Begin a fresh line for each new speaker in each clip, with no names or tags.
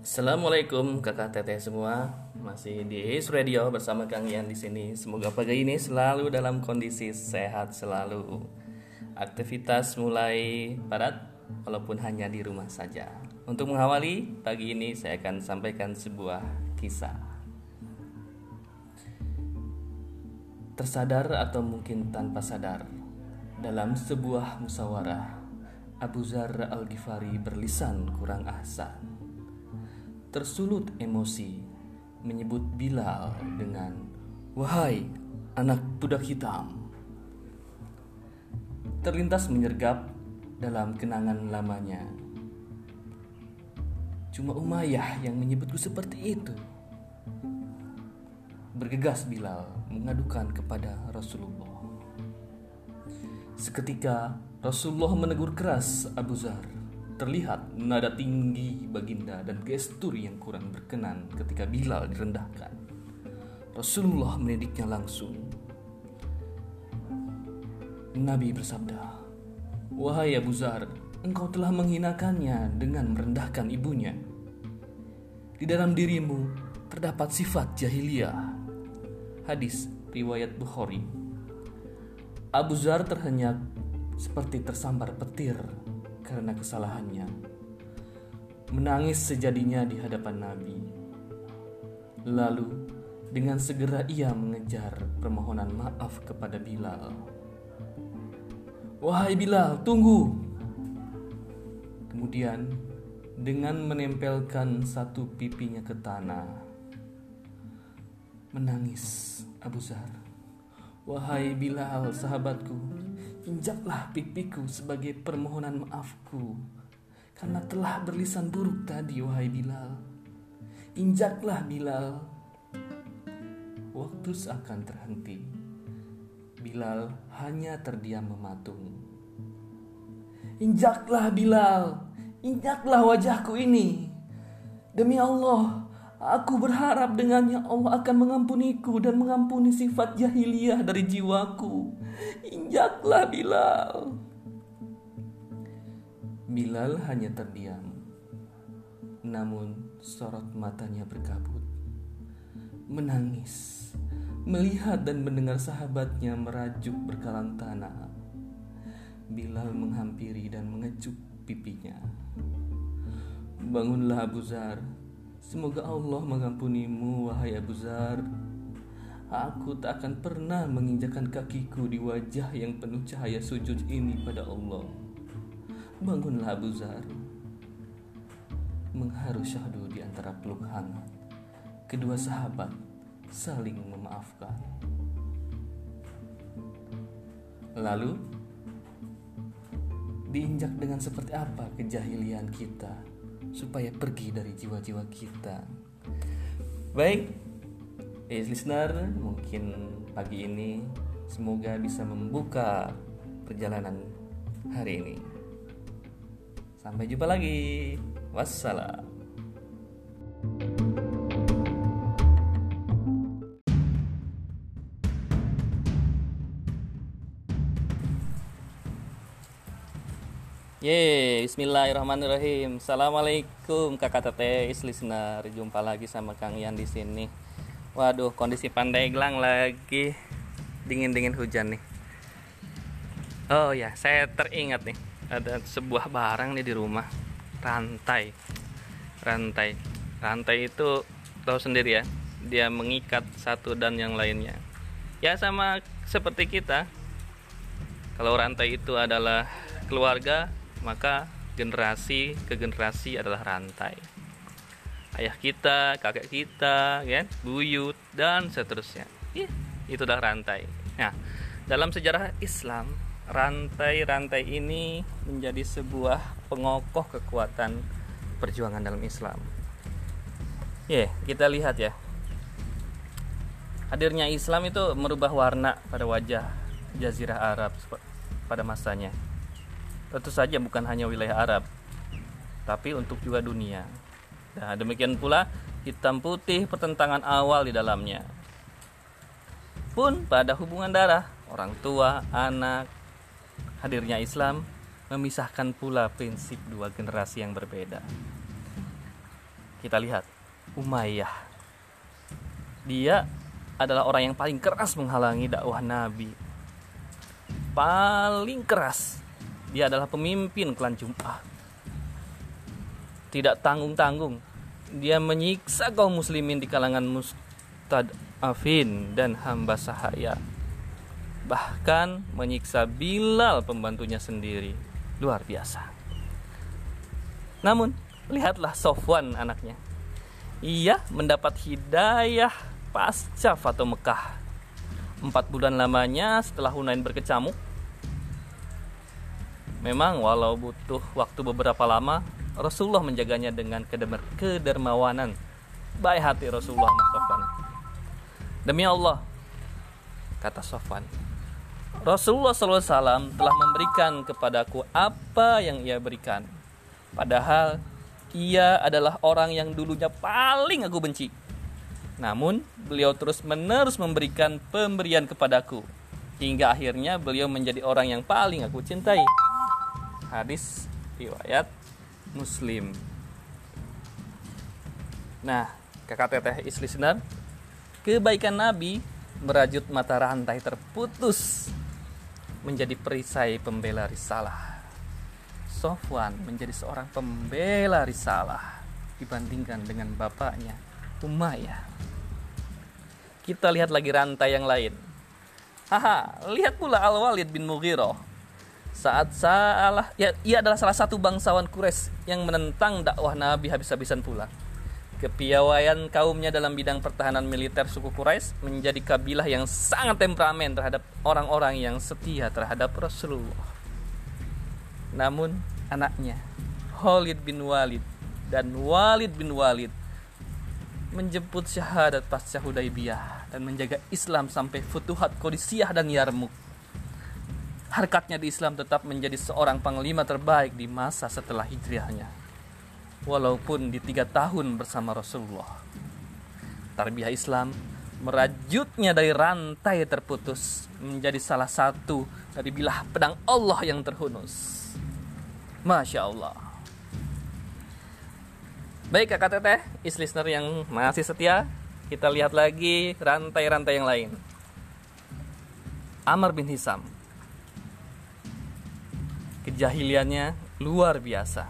Assalamualaikum kakak teteh semua masih di His Radio bersama Kang Ian di sini. Semoga pagi ini selalu dalam kondisi sehat selalu. Aktivitas mulai padat walaupun hanya di rumah saja. Untuk mengawali pagi ini saya akan sampaikan sebuah kisah. Tersadar atau mungkin tanpa sadar dalam sebuah musyawarah Abu Zar Al-Ghifari berlisan kurang ahsan tersulut emosi menyebut Bilal dengan "Wahai anak budak hitam." Terlintas menyergap dalam kenangan lamanya. Cuma Umayyah yang menyebutku seperti itu. Bergegas Bilal mengadukan kepada Rasulullah. Seketika Rasulullah menegur keras Abu Zar Terlihat nada tinggi baginda dan gestur yang kurang berkenan ketika Bilal direndahkan. Rasulullah mendidiknya langsung. Nabi bersabda, Wahai Abu Zar, engkau telah menghinakannya dengan merendahkan ibunya. Di dalam dirimu terdapat sifat jahiliyah. Hadis riwayat Bukhari. Abu Zar terhenyak seperti tersambar petir karena kesalahannya, menangis sejadinya di hadapan Nabi. Lalu, dengan segera ia mengejar permohonan maaf kepada Bilal. "Wahai Bilal, tunggu!" Kemudian, dengan menempelkan satu pipinya ke tanah, menangis Abu Zar. Wahai Bilal, sahabatku, injaklah pipiku sebagai permohonan maafku karena telah berlisan buruk tadi, wahai Bilal. Injaklah Bilal. Waktu seakan terhenti. Bilal hanya terdiam mematung. Injaklah Bilal, injaklah wajahku ini. Demi Allah, Aku berharap dengannya Allah akan mengampuniku dan mengampuni sifat jahiliyah dari jiwaku. Injaklah Bilal. Bilal hanya terdiam. Namun sorot matanya berkabut. Menangis. Melihat dan mendengar sahabatnya merajuk berkalang tanah. Bilal menghampiri dan mengecup pipinya. Bangunlah Abu Zar, Semoga Allah mengampunimu, wahai Abu Zar. Aku tak akan pernah menginjakan kakiku di wajah yang penuh cahaya sujud ini pada Allah. Bangunlah Abu Zar. Mengharu syahdu di antara peluk hangat. Kedua sahabat saling memaafkan. Lalu, diinjak dengan seperti apa kejahilian kita supaya pergi dari jiwa-jiwa kita. Baik, eh, listener, mungkin pagi ini semoga bisa membuka perjalanan hari ini. Sampai jumpa lagi. Wassalam. Ye, Bismillahirrahmanirrahim. Assalamualaikum kakak teteh, listener. Jumpa lagi sama Kang Ian di sini. Waduh, kondisi Pandeglang lagi dingin-dingin hujan nih. Oh ya, saya teringat nih ada sebuah barang nih di rumah, rantai. Rantai. Rantai itu tahu sendiri ya, dia mengikat satu dan yang lainnya. Ya sama seperti kita. Kalau rantai itu adalah keluarga, maka generasi ke generasi adalah rantai. Ayah kita kakek kita kan buyut dan seterusnya. Ya, itu adalah rantai. Nah dalam sejarah Islam rantai-rantai ini menjadi sebuah pengokoh kekuatan perjuangan dalam Islam. Ya yeah, kita lihat ya. Hadirnya Islam itu merubah warna pada wajah Jazirah Arab pada masanya tentu saja bukan hanya wilayah Arab, tapi untuk juga dunia. Nah, demikian pula hitam putih pertentangan awal di dalamnya. Pun pada hubungan darah, orang tua, anak, hadirnya Islam memisahkan pula prinsip dua generasi yang berbeda. kita lihat Umayyah. Dia adalah orang yang paling keras menghalangi dakwah Nabi. Paling keras. Dia adalah pemimpin klan Jum'ah. Tidak tanggung-tanggung. Dia menyiksa kaum muslimin di kalangan mustadafin dan hamba sahaya. Bahkan menyiksa Bilal pembantunya sendiri. Luar biasa. Namun, lihatlah Sofwan anaknya. Ia mendapat hidayah pasca Fatu Mekah. Empat bulan lamanya setelah Hunain berkecamuk. Memang walau butuh waktu beberapa lama, Rasulullah menjaganya dengan kedermawanan. Baik hati Rasulullah Sofwan. Demi Allah, kata Sofwan, Rasulullah SAW telah memberikan kepadaku apa yang ia berikan. Padahal ia adalah orang yang dulunya paling aku benci. Namun, beliau terus-menerus memberikan pemberian kepadaku hingga akhirnya beliau menjadi orang yang paling aku cintai. Hadis riwayat Muslim. Nah, kakak teteh is listener, kebaikan Nabi merajut mata rantai terputus menjadi perisai pembela risalah. Sofwan menjadi seorang pembela risalah dibandingkan dengan bapaknya Umayyah. Kita lihat lagi rantai yang lain. Haha, lihat pula Al-Walid bin Mughirah. Saat salah, ya, ia adalah salah satu bangsawan Quraisy yang menentang dakwah Nabi habis-habisan pula. Kepiawaian kaumnya dalam bidang pertahanan militer suku Quraisy menjadi kabilah yang sangat temperamen terhadap orang-orang yang setia terhadap Rasulullah. Namun anaknya Khalid bin Walid dan Walid bin Walid menjemput syahadat pasca Hudaybiyah dan menjaga Islam sampai Futuhat Qadisiyah dan Yarmuk. Harkatnya di Islam tetap menjadi seorang panglima terbaik di masa setelah hijriahnya. Walaupun di tiga tahun bersama Rasulullah. Tarbiyah Islam merajutnya dari rantai terputus menjadi salah satu dari bilah pedang Allah yang terhunus. Masya Allah. Baik kakak teteh, is listener yang masih setia, kita lihat lagi rantai-rantai yang lain. Amr bin Hisam. Kejahiliannya luar biasa.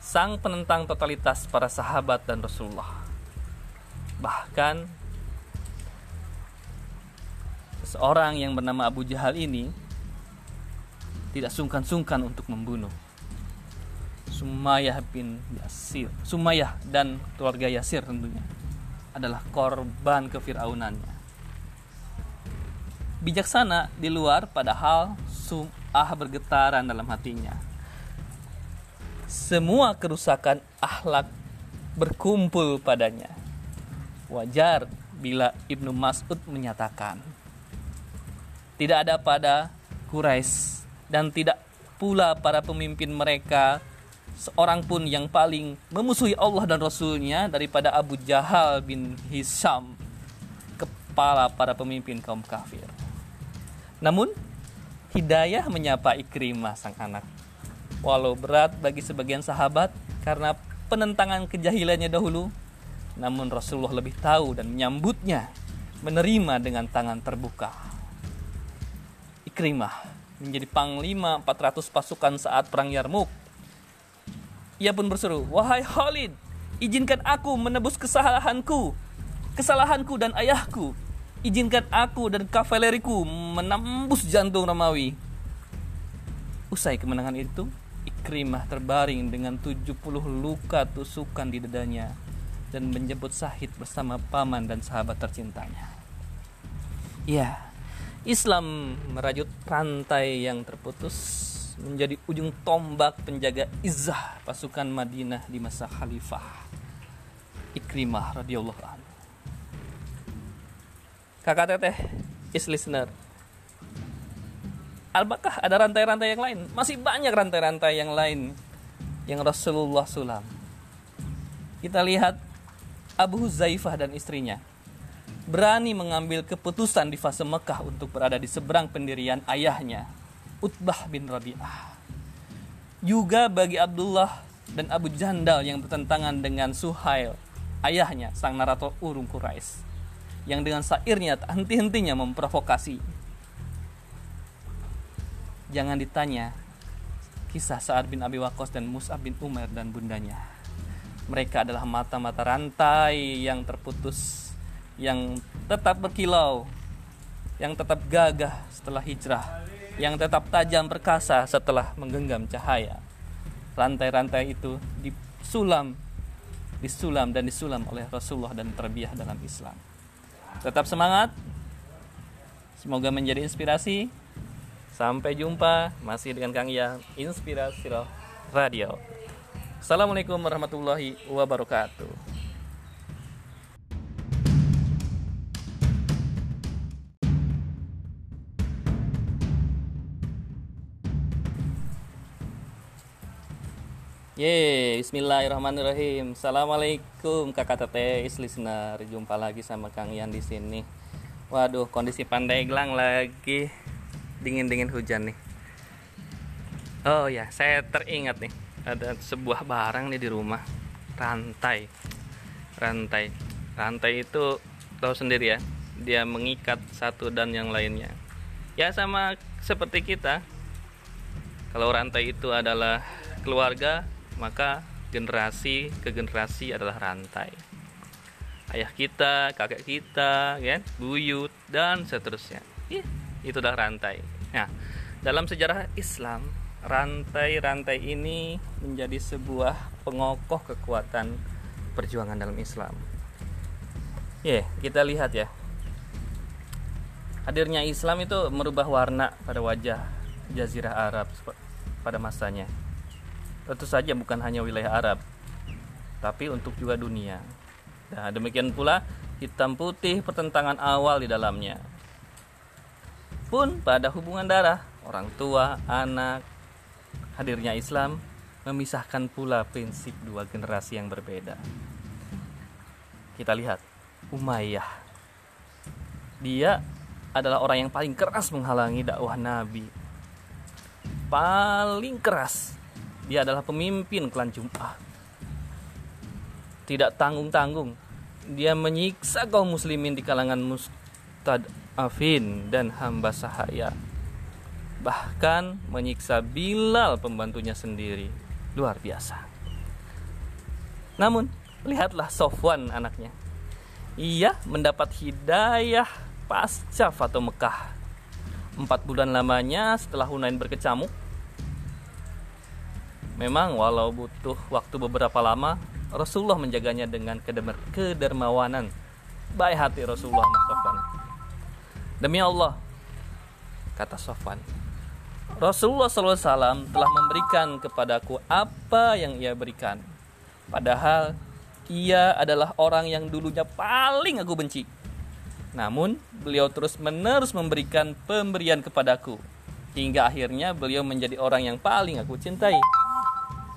Sang penentang totalitas para sahabat dan Rasulullah. Bahkan seorang yang bernama Abu Jahal ini tidak sungkan-sungkan untuk membunuh Sumayyah bin Yasir Sumayyah dan keluarga Yasir tentunya adalah korban kefiraunannya bijaksana di luar padahal sum'ah bergetaran dalam hatinya. Semua kerusakan akhlak berkumpul padanya. Wajar bila Ibnu Mas'ud menyatakan tidak ada pada Quraisy dan tidak pula para pemimpin mereka. Seorang pun yang paling memusuhi Allah dan Rasulnya daripada Abu Jahal bin Hisham kepala para pemimpin kaum kafir. Namun hidayah menyapa Ikrimah sang anak. Walau berat bagi sebagian sahabat karena penentangan kejahilannya dahulu namun Rasulullah lebih tahu dan menyambutnya menerima dengan tangan terbuka. Ikrimah menjadi panglima 400 pasukan saat perang Yarmuk ia pun berseru, "Wahai Khalid, izinkan aku menebus kesalahanku, kesalahanku dan ayahku. Izinkan aku dan kavaleriku menembus jantung Romawi." Usai kemenangan itu, Ikrimah terbaring dengan 70 luka tusukan di dadanya dan menjemput Sahid bersama paman dan sahabat tercintanya. Ya, Islam merajut rantai yang terputus menjadi ujung tombak penjaga izah pasukan Madinah di masa Khalifah Ikrimah radhiyallahu anhu. Kakak teteh, is listener. Apakah ada rantai-rantai yang lain? Masih banyak rantai-rantai yang lain yang Rasulullah sulam. Kita lihat Abu Zaifah dan istrinya berani mengambil keputusan di fase Mekah untuk berada di seberang pendirian ayahnya Utbah bin Rabi'ah. Juga bagi Abdullah dan Abu Jandal yang bertentangan dengan Suhail, ayahnya sang narator Urung Quraisy, yang dengan sairnya tak henti-hentinya memprovokasi. Jangan ditanya kisah Sa'ad bin Abi Waqqas dan Mus'ab bin Umar dan bundanya. Mereka adalah mata-mata rantai yang terputus, yang tetap berkilau, yang tetap gagah setelah hijrah, yang tetap tajam perkasa setelah menggenggam cahaya rantai-rantai itu disulam disulam dan disulam oleh Rasulullah dan terbiah dalam Islam. Tetap semangat. Semoga menjadi inspirasi. Sampai jumpa masih dengan Kang Yang Inspirasi Radio. Assalamualaikum warahmatullahi wabarakatuh. Ye, Bismillahirrahmanirrahim. Assalamualaikum kakak teteh, listener. Jumpa lagi sama Kang Ian di sini. Waduh, kondisi Pandeglang lagi dingin-dingin hujan nih. Oh ya, saya teringat nih ada sebuah barang nih di rumah. Rantai. Rantai. Rantai itu tahu sendiri ya, dia mengikat satu dan yang lainnya. Ya sama seperti kita. Kalau rantai itu adalah keluarga, maka generasi ke generasi adalah rantai. Ayah kita kakek kita kan buyut dan seterusnya. Ya, itu adalah rantai. Nah dalam sejarah Islam rantai-rantai ini menjadi sebuah pengokoh kekuatan perjuangan dalam Islam. Ya yeah, kita lihat ya. Hadirnya Islam itu merubah warna pada wajah Jazirah Arab pada masanya tentu saja bukan hanya wilayah Arab, tapi untuk juga dunia. Nah, demikian pula hitam putih pertentangan awal di dalamnya. Pun pada hubungan darah, orang tua, anak, hadirnya Islam memisahkan pula prinsip dua generasi yang berbeda. Kita lihat Umayyah. Dia adalah orang yang paling keras menghalangi dakwah Nabi. Paling keras dia adalah pemimpin klan Jum'ah. Tidak tanggung-tanggung. Dia menyiksa kaum muslimin di kalangan mustadafin dan hamba sahaya. Bahkan menyiksa Bilal pembantunya sendiri. Luar biasa. Namun, lihatlah Sofwan anaknya. Ia mendapat hidayah pasca Fatu Mekah. Empat bulan lamanya setelah Hunain berkecamuk, Memang walau butuh waktu beberapa lama, Rasulullah menjaganya dengan kedermawanan. Baik hati Rasulullah Sofwan. Demi Allah, kata Sofwan, Rasulullah SAW telah memberikan kepadaku apa yang ia berikan. Padahal ia adalah orang yang dulunya paling aku benci. Namun beliau terus menerus memberikan pemberian kepadaku. Hingga akhirnya beliau menjadi orang yang paling aku cintai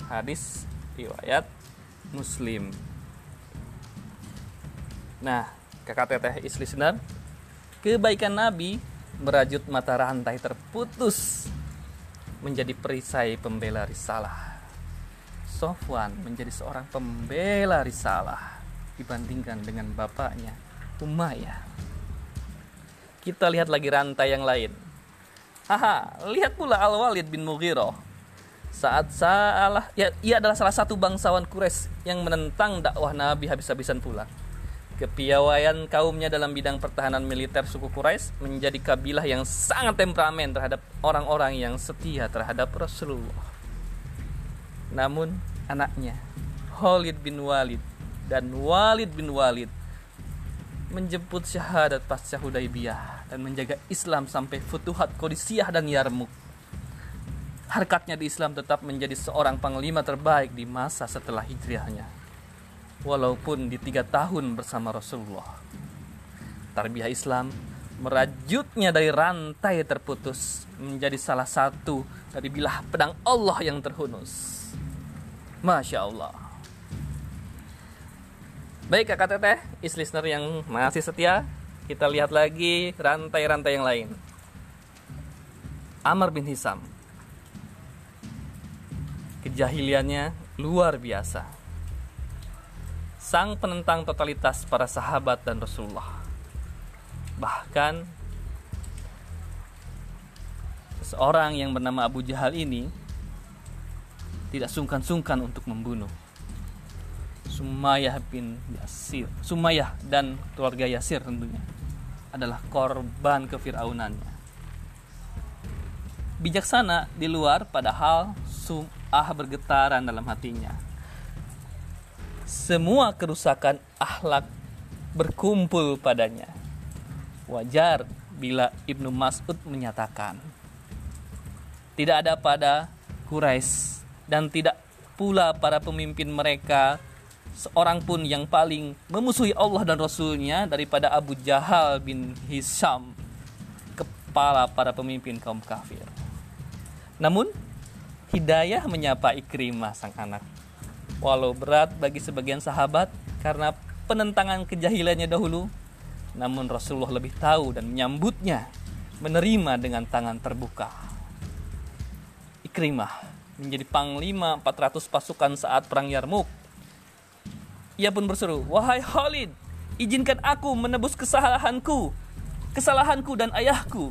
hadis riwayat Muslim. Nah, kakak teteh is listener, kebaikan Nabi merajut mata rantai terputus menjadi perisai pembela risalah. Sofwan menjadi seorang pembela risalah dibandingkan dengan bapaknya Umayyah. Kita lihat lagi rantai yang lain. Haha, lihat pula Al-Walid bin Mughirah saat salah ya ia adalah salah satu bangsawan Quraisy yang menentang dakwah Nabi habis-habisan pula. Kepiawaian kaumnya dalam bidang pertahanan militer suku Quraisy menjadi kabilah yang sangat temperamen terhadap orang-orang yang setia terhadap Rasulullah. Namun anaknya Khalid bin Walid dan Walid bin Walid menjemput syahadat pasca Hudaybiyah dan menjaga Islam sampai Futuhat Qadisiyah dan Yarmuk harkatnya di Islam tetap menjadi seorang panglima terbaik di masa setelah hijriahnya. Walaupun di tiga tahun bersama Rasulullah. Tarbiyah Islam merajutnya dari rantai terputus menjadi salah satu dari bilah pedang Allah yang terhunus. Masya Allah. Baik kakak teteh, is listener yang masih setia, kita lihat lagi rantai-rantai yang lain. Amr bin Hisam kejahiliannya luar biasa. Sang penentang totalitas para sahabat dan Rasulullah. Bahkan seseorang yang bernama Abu Jahal ini tidak sungkan-sungkan untuk membunuh Sumayyah bin Yasir. Sumayyah dan keluarga Yasir tentunya adalah korban kefiraunannya. Bijaksana di luar padahal Sum'ah bergetaran dalam hatinya. Semua kerusakan akhlak berkumpul padanya. Wajar bila Ibnu Mas'ud menyatakan tidak ada pada Quraisy dan tidak pula para pemimpin mereka seorang pun yang paling memusuhi Allah dan Rasulnya daripada Abu Jahal bin Hisham kepala para pemimpin kaum kafir namun hidayah menyapa Ikrimah sang anak. Walau berat bagi sebagian sahabat karena penentangan kejahilannya dahulu namun Rasulullah lebih tahu dan menyambutnya menerima dengan tangan terbuka. Ikrimah menjadi panglima 400 pasukan saat perang Yarmuk ia pun berseru, "Wahai Khalid, izinkan aku menebus kesalahanku, kesalahanku dan ayahku.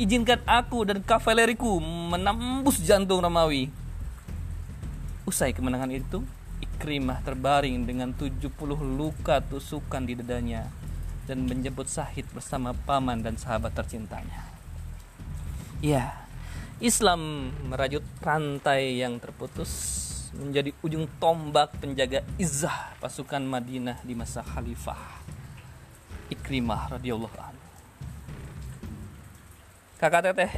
Izinkan aku dan kavaleriku menembus jantung Romawi." Usai kemenangan itu, Ikrimah terbaring dengan 70 luka tusukan di dadanya dan menjemput Sahid bersama paman dan sahabat tercintanya. Ya, Islam merajut rantai yang terputus menjadi ujung tombak penjaga izah pasukan Madinah di masa khalifah Ikrimah radhiyallahu anhu. Kakak teteh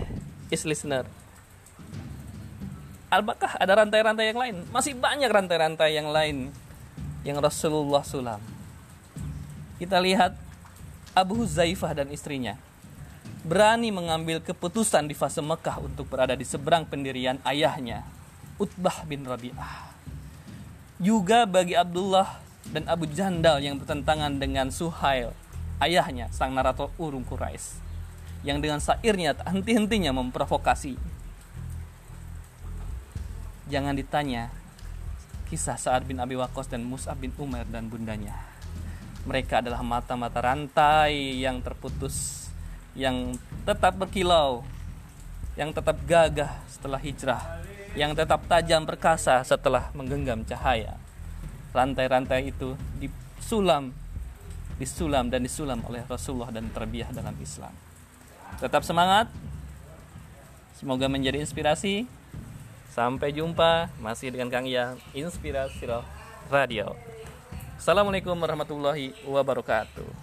is listener. Apakah ada rantai-rantai yang lain? Masih banyak rantai-rantai yang lain yang Rasulullah sulam. Kita lihat Abu Huzaifah dan istrinya berani mengambil keputusan di fase Mekah untuk berada di seberang pendirian ayahnya Utbah bin Rabi'ah. Juga bagi Abdullah dan Abu Jandal yang bertentangan dengan Suhail, ayahnya sang narator urung Quraisy, yang dengan sairnya tak henti-hentinya memprovokasi. Jangan ditanya kisah Sa'ad bin Abi Waqqas dan Mus'ab bin Umar dan bundanya. Mereka adalah mata-mata rantai yang terputus, yang tetap berkilau, yang tetap gagah setelah hijrah yang tetap tajam perkasa setelah menggenggam cahaya. Rantai-rantai itu disulam, disulam dan disulam oleh Rasulullah dan terbiah dalam Islam. Tetap semangat. Semoga menjadi inspirasi. Sampai jumpa masih dengan Kang Yang Inspirasi Radio. Assalamualaikum warahmatullahi wabarakatuh.